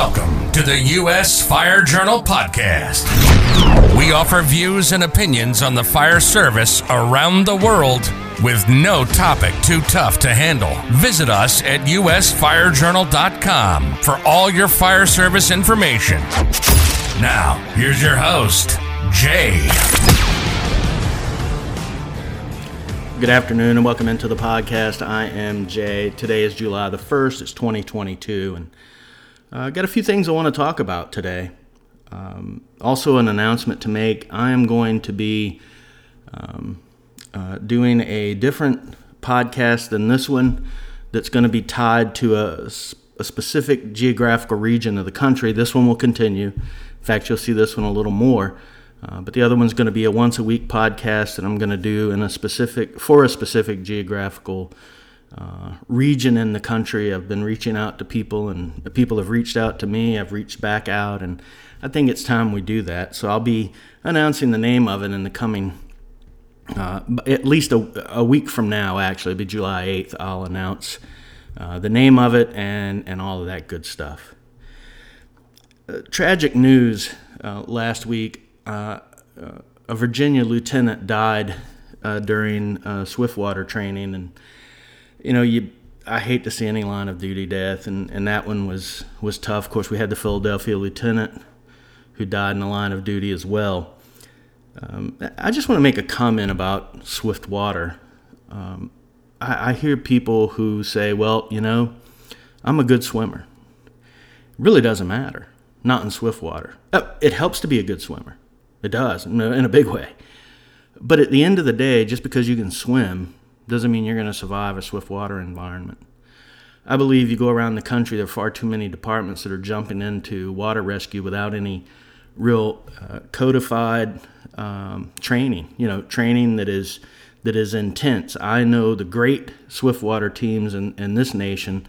Welcome to the U.S. Fire Journal Podcast. We offer views and opinions on the fire service around the world with no topic too tough to handle. Visit us at usfirejournal.com for all your fire service information. Now, here's your host, Jay. Good afternoon and welcome into the podcast. I am Jay. Today is July the 1st, it's 2022, and I uh, got a few things I want to talk about today. Um, also, an announcement to make I am going to be um, uh, doing a different podcast than this one that's going to be tied to a, a specific geographical region of the country. This one will continue. In fact, you'll see this one a little more. Uh, but the other one's going to be a once a week podcast that I'm going to do in a specific for a specific geographical uh, region in the country. I've been reaching out to people, and people have reached out to me. I've reached back out, and I think it's time we do that. So I'll be announcing the name of it in the coming, uh, at least a, a, week from now. Actually, It'll be July 8th. I'll announce uh, the name of it and and all of that good stuff. Uh, tragic news uh, last week. a Virginia lieutenant died during swiftwater training, and you know, you I hate to see any line of duty death, and, and that one was was tough. Of course, we had the Philadelphia lieutenant who died in the line of duty as well. Um, I just want to make a comment about swift water. Um, I, I hear people who say, "Well, you know, I'm a good swimmer." It really doesn't matter. Not in swift water. Uh, it helps to be a good swimmer. It does in a big way. But at the end of the day, just because you can swim doesn't mean you're going to survive a swift water environment. I believe you go around the country, there are far too many departments that are jumping into water rescue without any real uh, codified um, training. You know, training that is that is intense. I know the great swiftwater teams in, in this nation.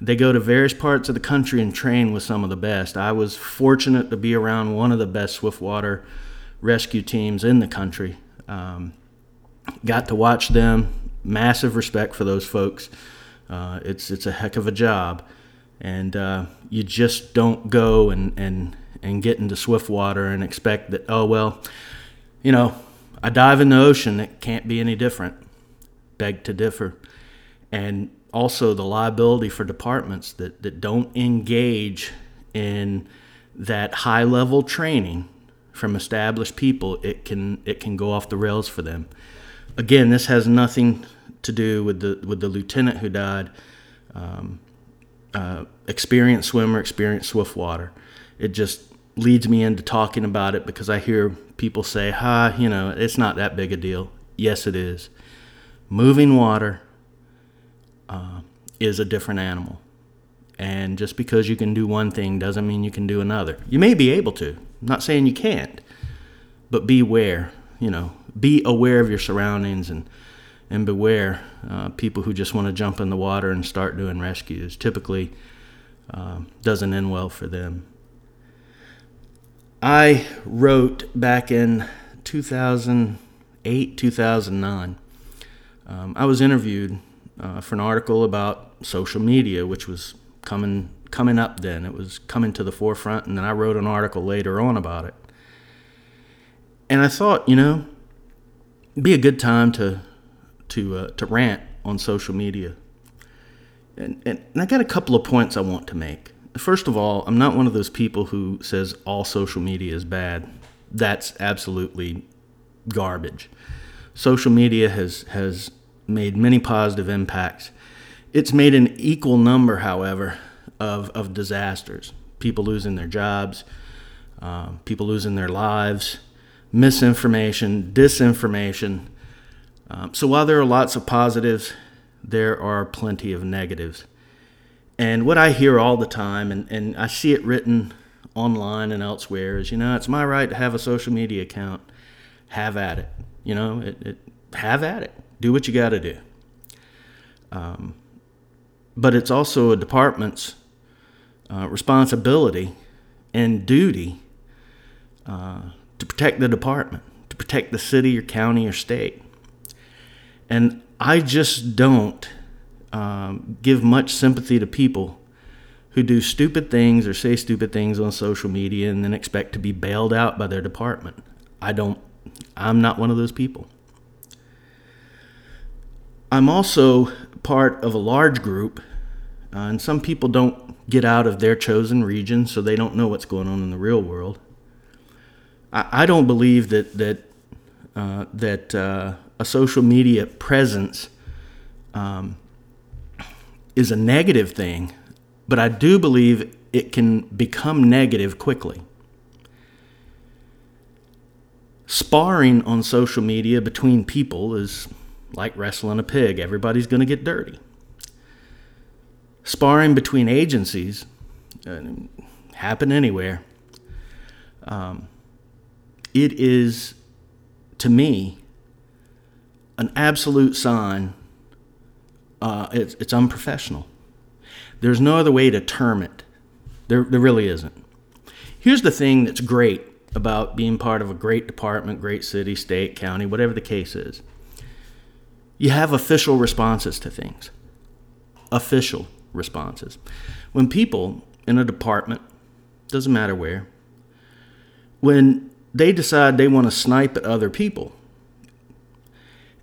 They go to various parts of the country and train with some of the best. I was fortunate to be around one of the best swiftwater rescue teams in the country. Um, got to watch them massive respect for those folks. Uh, it's it's a heck of a job, and uh, you just don't go and and and get into swift water and expect that oh well, you know, I dive in the ocean it can't be any different. Beg to differ, and also the liability for departments that that don't engage in that high level training from established people, it can it can go off the rails for them. Again, this has nothing to do with the with the lieutenant who died. Um, uh, experienced swimmer, experienced swift water. It just leads me into talking about it because I hear people say, "Ha, you know, it's not that big a deal." Yes, it is. Moving water uh, is a different animal, and just because you can do one thing doesn't mean you can do another. You may be able to. I'm not saying you can't, but beware. You know, be aware of your surroundings and and beware uh, people who just want to jump in the water and start doing rescues. Typically, uh, doesn't end well for them. I wrote back in 2008, 2009. Um, I was interviewed uh, for an article about social media, which was coming coming up then. It was coming to the forefront, and then I wrote an article later on about it. And I thought, you know, be a good time to to uh, to rant on social media. And, and, and I got a couple of points I want to make. First of all, I'm not one of those people who says all social media is bad. That's absolutely garbage. Social media has has made many positive impacts. It's made an equal number, however, of, of disasters. People losing their jobs, uh, people losing their lives, misinformation, disinformation, um, so while there are lots of positives, there are plenty of negatives. And what I hear all the time, and, and I see it written online and elsewhere, is you know, it's my right to have a social media account. Have at it. You know, it, it have at it. Do what you got to do. Um, but it's also a department's uh, responsibility and duty uh, to protect the department, to protect the city or county or state. And I just don't um, give much sympathy to people who do stupid things or say stupid things on social media and then expect to be bailed out by their department. I don't, I'm not one of those people. I'm also part of a large group, uh, and some people don't get out of their chosen region, so they don't know what's going on in the real world. I, I don't believe that that uh, that uh, a social media presence um, is a negative thing, but I do believe it can become negative quickly. Sparring on social media between people is like wrestling a pig. Everybody's going to get dirty. Sparring between agencies uh, happen anywhere. Um, it is, to me, an absolute sign. Uh, it's, it's unprofessional. There's no other way to term it. There, there really isn't. Here's the thing that's great about being part of a great department, great city, state, county, whatever the case is you have official responses to things. Official responses. When people in a department, doesn't matter where, when they decide they want to snipe at other people,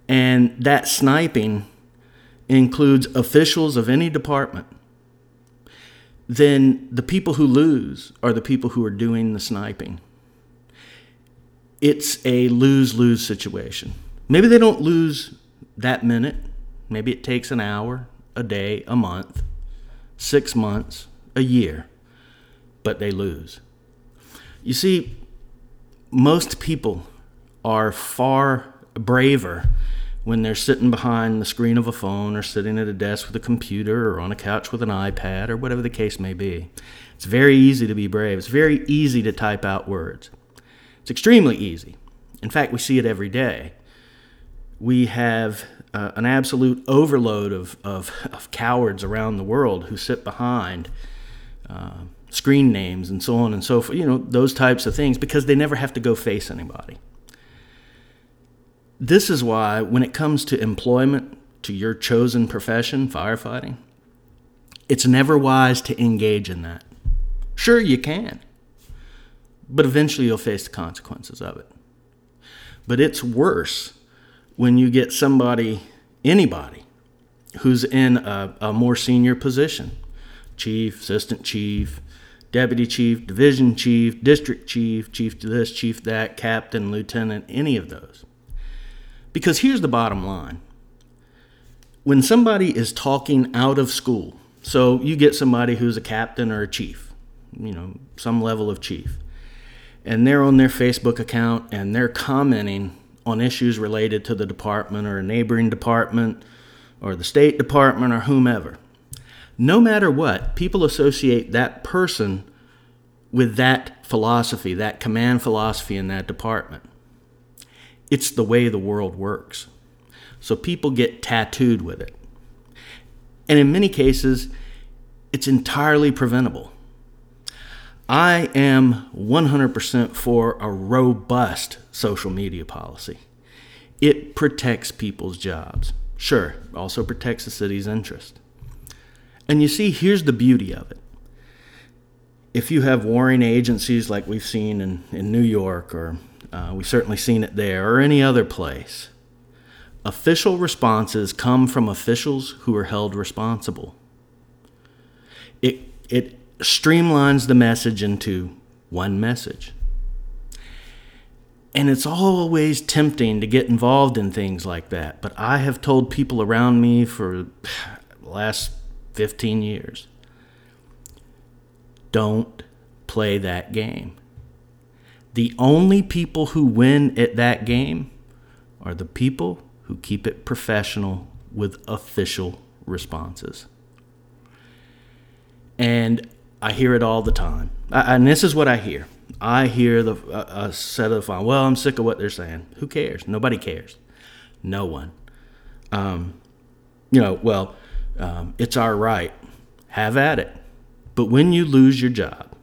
and that sniping includes officials of any department, then the people who lose are the people who are doing the sniping. It's a lose lose situation. Maybe they don't lose that minute. Maybe it takes an hour, a day, a month, six months, a year, but they lose. You see, most people are far braver when they're sitting behind the screen of a phone or sitting at a desk with a computer or on a couch with an iPad or whatever the case may be. It's very easy to be brave. It's very easy to type out words. It's extremely easy. In fact, we see it every day we have uh, an absolute overload of, of, of, cowards around the world who sit behind uh, screen names and so on and so forth, you know, those types of things because they never have to go face anybody. This is why, when it comes to employment, to your chosen profession, firefighting, it's never wise to engage in that. Sure, you can, but eventually you'll face the consequences of it. But it's worse when you get somebody, anybody, who's in a, a more senior position chief, assistant chief, deputy chief, division chief, district chief, chief to this, chief that, captain, lieutenant, any of those. Because here's the bottom line when somebody is talking out of school, so you get somebody who's a captain or a chief, you know, some level of chief, and they're on their Facebook account and they're commenting on issues related to the department or a neighboring department or the State Department or whomever. No matter what, people associate that person with that philosophy, that command philosophy in that department. It's the way the world works. So people get tattooed with it. And in many cases, it's entirely preventable. I am 100% for a robust social media policy. It protects people's jobs. Sure, also protects the city's interest. And you see, here's the beauty of it. If you have warring agencies like we've seen in, in New York, or uh, we've certainly seen it there, or any other place, official responses come from officials who are held responsible. It, it streamlines the message into one message. And it's always tempting to get involved in things like that. But I have told people around me for the last 15 years don't play that game. The only people who win at that game are the people who keep it professional with official responses. And I hear it all the time. I, and this is what I hear. I hear the uh, set of phone. Well, I'm sick of what they're saying. Who cares? Nobody cares. No one. Um, you know, well, um, it's our right. Have at it. But when you lose your job,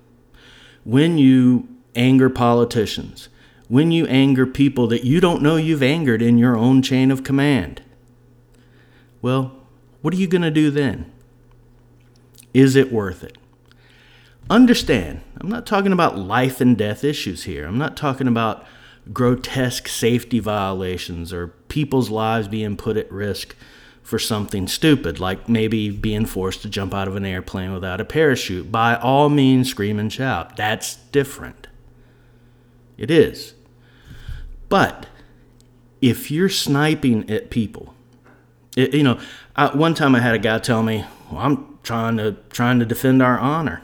when you anger politicians, when you anger people that you don't know you've angered in your own chain of command, well, what are you going to do then? Is it worth it? understand, I'm not talking about life and death issues here. I'm not talking about grotesque safety violations or people's lives being put at risk for something stupid, like maybe being forced to jump out of an airplane without a parachute. By all means, scream and shout. That's different. It is. But if you're sniping at people, it, you know, I, one time I had a guy tell me, well, "I'm trying to trying to defend our honor."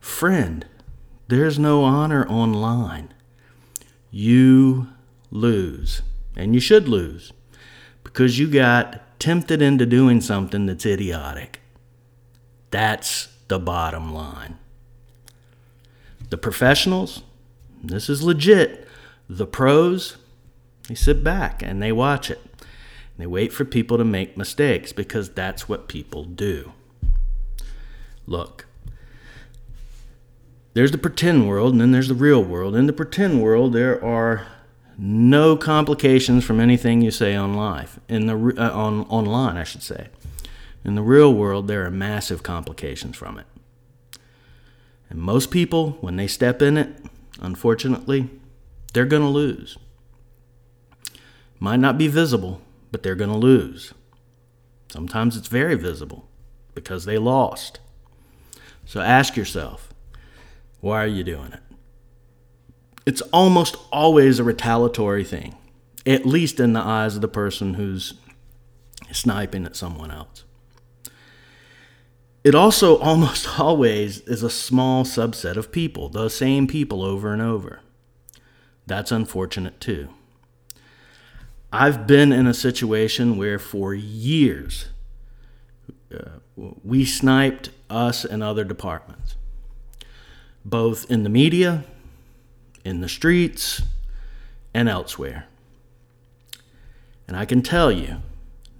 Friend, there's no honor online. You lose, and you should lose because you got tempted into doing something that's idiotic. That's the bottom line. The professionals, this is legit. The pros, they sit back and they watch it. They wait for people to make mistakes because that's what people do. Look, there's the pretend world and then there's the real world. In the pretend world, there are no complications from anything you say on live in the uh, on online I should say. In the real world there are massive complications from it. And most people when they step in it, unfortunately, they're going to lose. Might not be visible, but they're going to lose. Sometimes it's very visible because they lost. So ask yourself, why are you doing it? it's almost always a retaliatory thing, at least in the eyes of the person who's sniping at someone else. It also almost always is a small subset of people, the same people over and over. That's unfortunate too. I've been in a situation where for years uh, we sniped us and other departments, both in the media in the streets, and elsewhere. And I can tell you,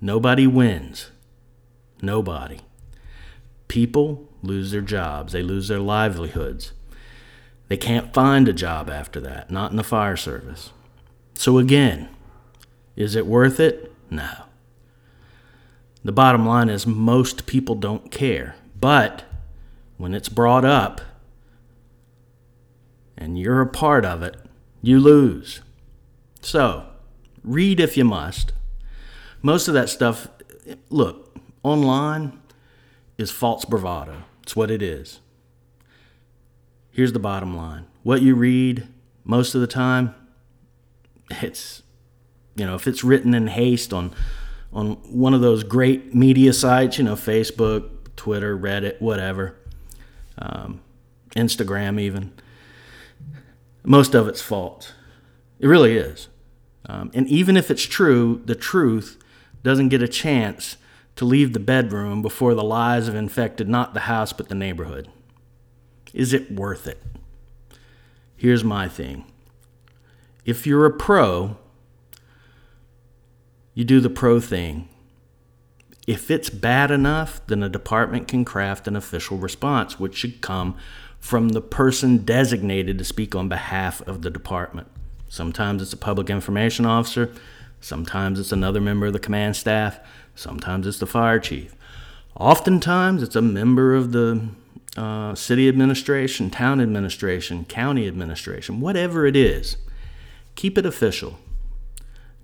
nobody wins. Nobody. People lose their jobs, they lose their livelihoods. They can't find a job after that, not in the fire service. So, again, is it worth it? No. The bottom line is most people don't care. But when it's brought up, and you're a part of it, you lose. So, read if you must. Most of that stuff, look, online is false bravado. It's what it is. Here's the bottom line what you read most of the time, it's, you know, if it's written in haste on, on one of those great media sites, you know, Facebook, Twitter, Reddit, whatever, um, Instagram, even most of it's false. It really is. Um, and even if it's true, the truth doesn't get a chance to leave the bedroom before the lies have infected not the house but the neighborhood. Is it worth it? Here's my thing if you're a pro, you do the pro thing. If it's bad enough, then a department can craft an official response, which should come from the person designated to speak on behalf of the department. Sometimes it's a public information officer, sometimes it's another member of the command staff, sometimes it's the fire chief. Oftentimes it's a member of the uh, city administration, town administration, county administration, whatever it is. Keep it official.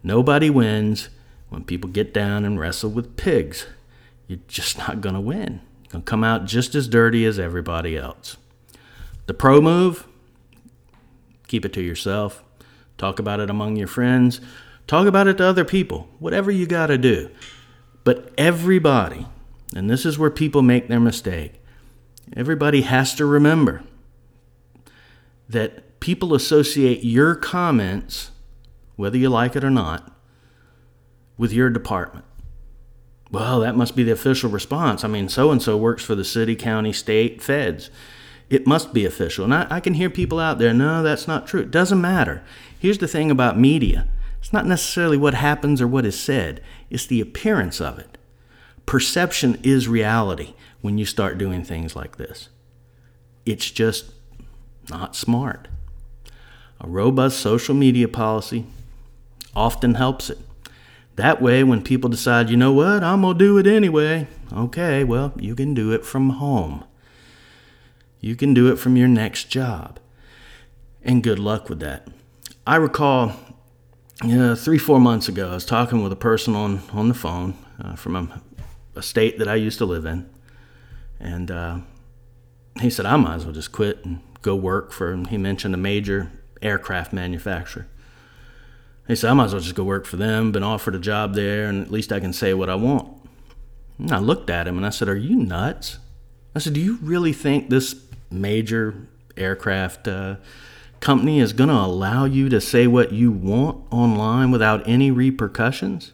Nobody wins when people get down and wrestle with pigs. You're just not going to win. You're going to come out just as dirty as everybody else. The pro move, keep it to yourself. Talk about it among your friends. Talk about it to other people. Whatever you got to do. But everybody, and this is where people make their mistake, everybody has to remember that people associate your comments, whether you like it or not, with your department. Well, that must be the official response. I mean, so and so works for the city, county, state, feds it must be official. And I, I, can hear people out there, no, that's not true. It doesn't matter. Here's the thing about media it's not necessarily what happens or what is said, it's the appearance of it. Perception is reality when you start doing things like this. It's just not smart. A robust social media policy often helps it. That way, when people decide, you know what, I'm going to do it anyway, okay, well, you can do it from home. You can do it from your next job. And good luck with that. I recall know, three, four months ago, I was talking with a person on, on the phone uh, from a, a, state that I used to live in. And uh, he said, I might as well just quit and go work for, he mentioned a major aircraft manufacturer. He said, I might as well just go work for them, been offered a job there, and at least I can say what I want. And I looked at him and I said, Are you nuts? I said, Do you really think this major aircraft uh, company is going to allow you to say what you want online without any repercussions?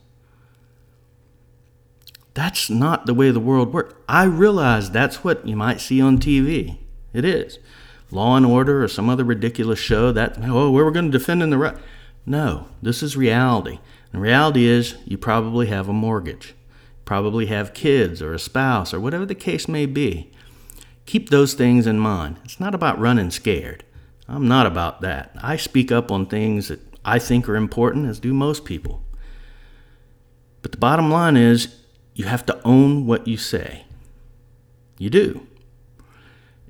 That's not the way the world works. I realize that's what you might see on TV. It is. Law and Order or some other ridiculous show that, oh, we're going to defend in the right. No, this is reality. And reality is you probably have a mortgage, probably have kids or a spouse or whatever the case may be. Keep those things in mind. It's not about running scared. I'm not about that. I speak up on things that I think are important, as do most people. But the bottom line is you have to own what you say. You do.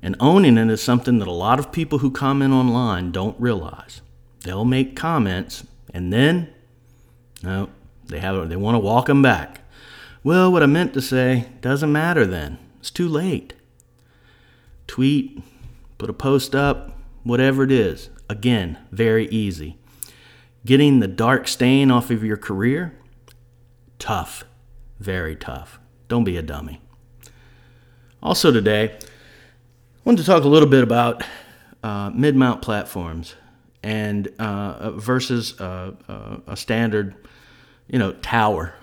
And owning it is something that a lot of people who comment online don't realize. They'll make comments and then, no, they have they want to walk them back. Well, what I meant to say doesn't matter then. It's too late. Tweet, put a post up, whatever it is. Again, very easy. Getting the dark stain off of your career, tough, very tough. Don't be a dummy. Also, today, I wanted to talk a little bit about uh, mid mount platforms and uh, versus uh, uh, a standard, you know, tower.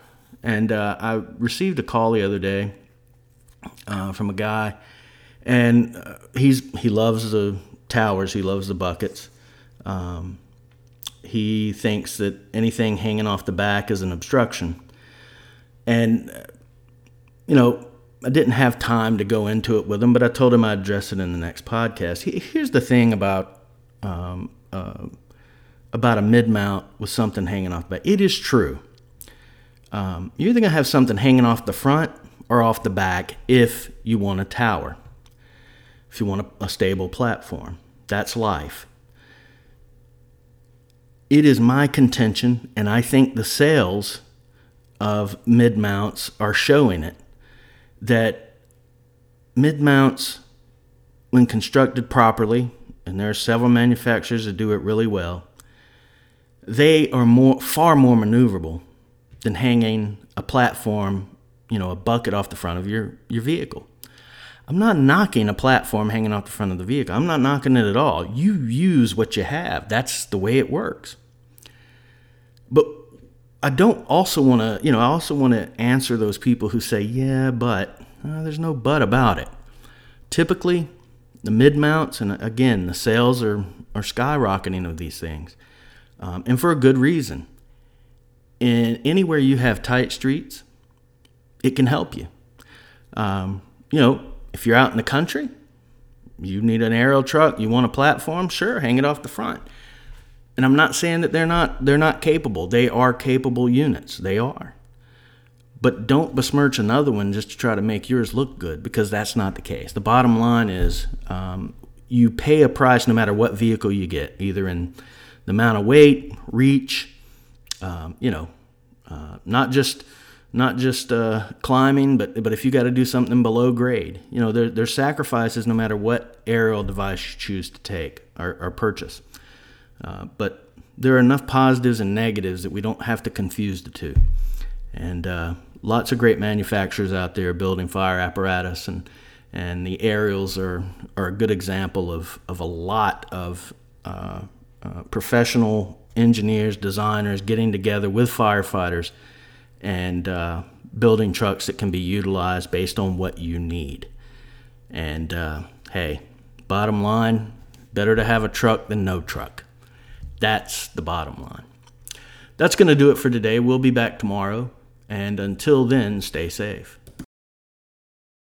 And uh, I received a call the other day uh, from a guy, and uh, he's he loves the towers. He loves the buckets. Um, he thinks that anything hanging off the back is an obstruction. And, you know, I didn't have time to go into it with him, but I told him I'd address it in the next podcast. here's the thing about um, uh, about a mid mount with something hanging off the back. It is true. Um, you're either gonna have something hanging off the front or off the back if you want a tower if you want a, stable platform. That's life. It is my contention, and I think the sales of mid mounts are showing it, that mid mounts, when constructed properly, and there are several manufacturers that do it really well, they are more far more maneuverable than hanging a platform, you know, a bucket off the front of your, your vehicle. I'm not knocking a platform hanging off the front of the vehicle. I'm not knocking it at all. You use what you have. That's the way it works. But I don't also want to, you know, I also want to answer those people who say, yeah, but uh, there's no but about it. Typically, the mid mounts, and again, the sales are, are skyrocketing of these things, um, and for a good reason. And anywhere you have tight streets, it can help you. Um, you know, if you're out in the country, you need an aerial truck, you want a platform, sure, hang it off the front. And I'm not saying that they're not they're not capable. They are capable units. They are. But don't besmirch another one just to try to make yours look good because that's not the case. The bottom line is um, you pay a price no matter what vehicle you get, either in the amount of weight, reach, um, you know, uh, not just not just uh, climbing, but but if you got to do something below grade, you know, there, there's sacrifices no matter what aerial device you choose to take or, or purchase. Uh, but there are enough positives and negatives that we don't have to confuse the two. And uh, lots of great manufacturers out there building fire apparatus, and and the aerials are are a good example of of a lot of uh, uh, professional engineers, designers getting together with firefighters and uh, building trucks that can be utilized based on what you need. And uh, hey, bottom line, better to have a truck than no truck. That's the bottom line. That's going to do it for today. We'll be back tomorrow. And until then, stay safe.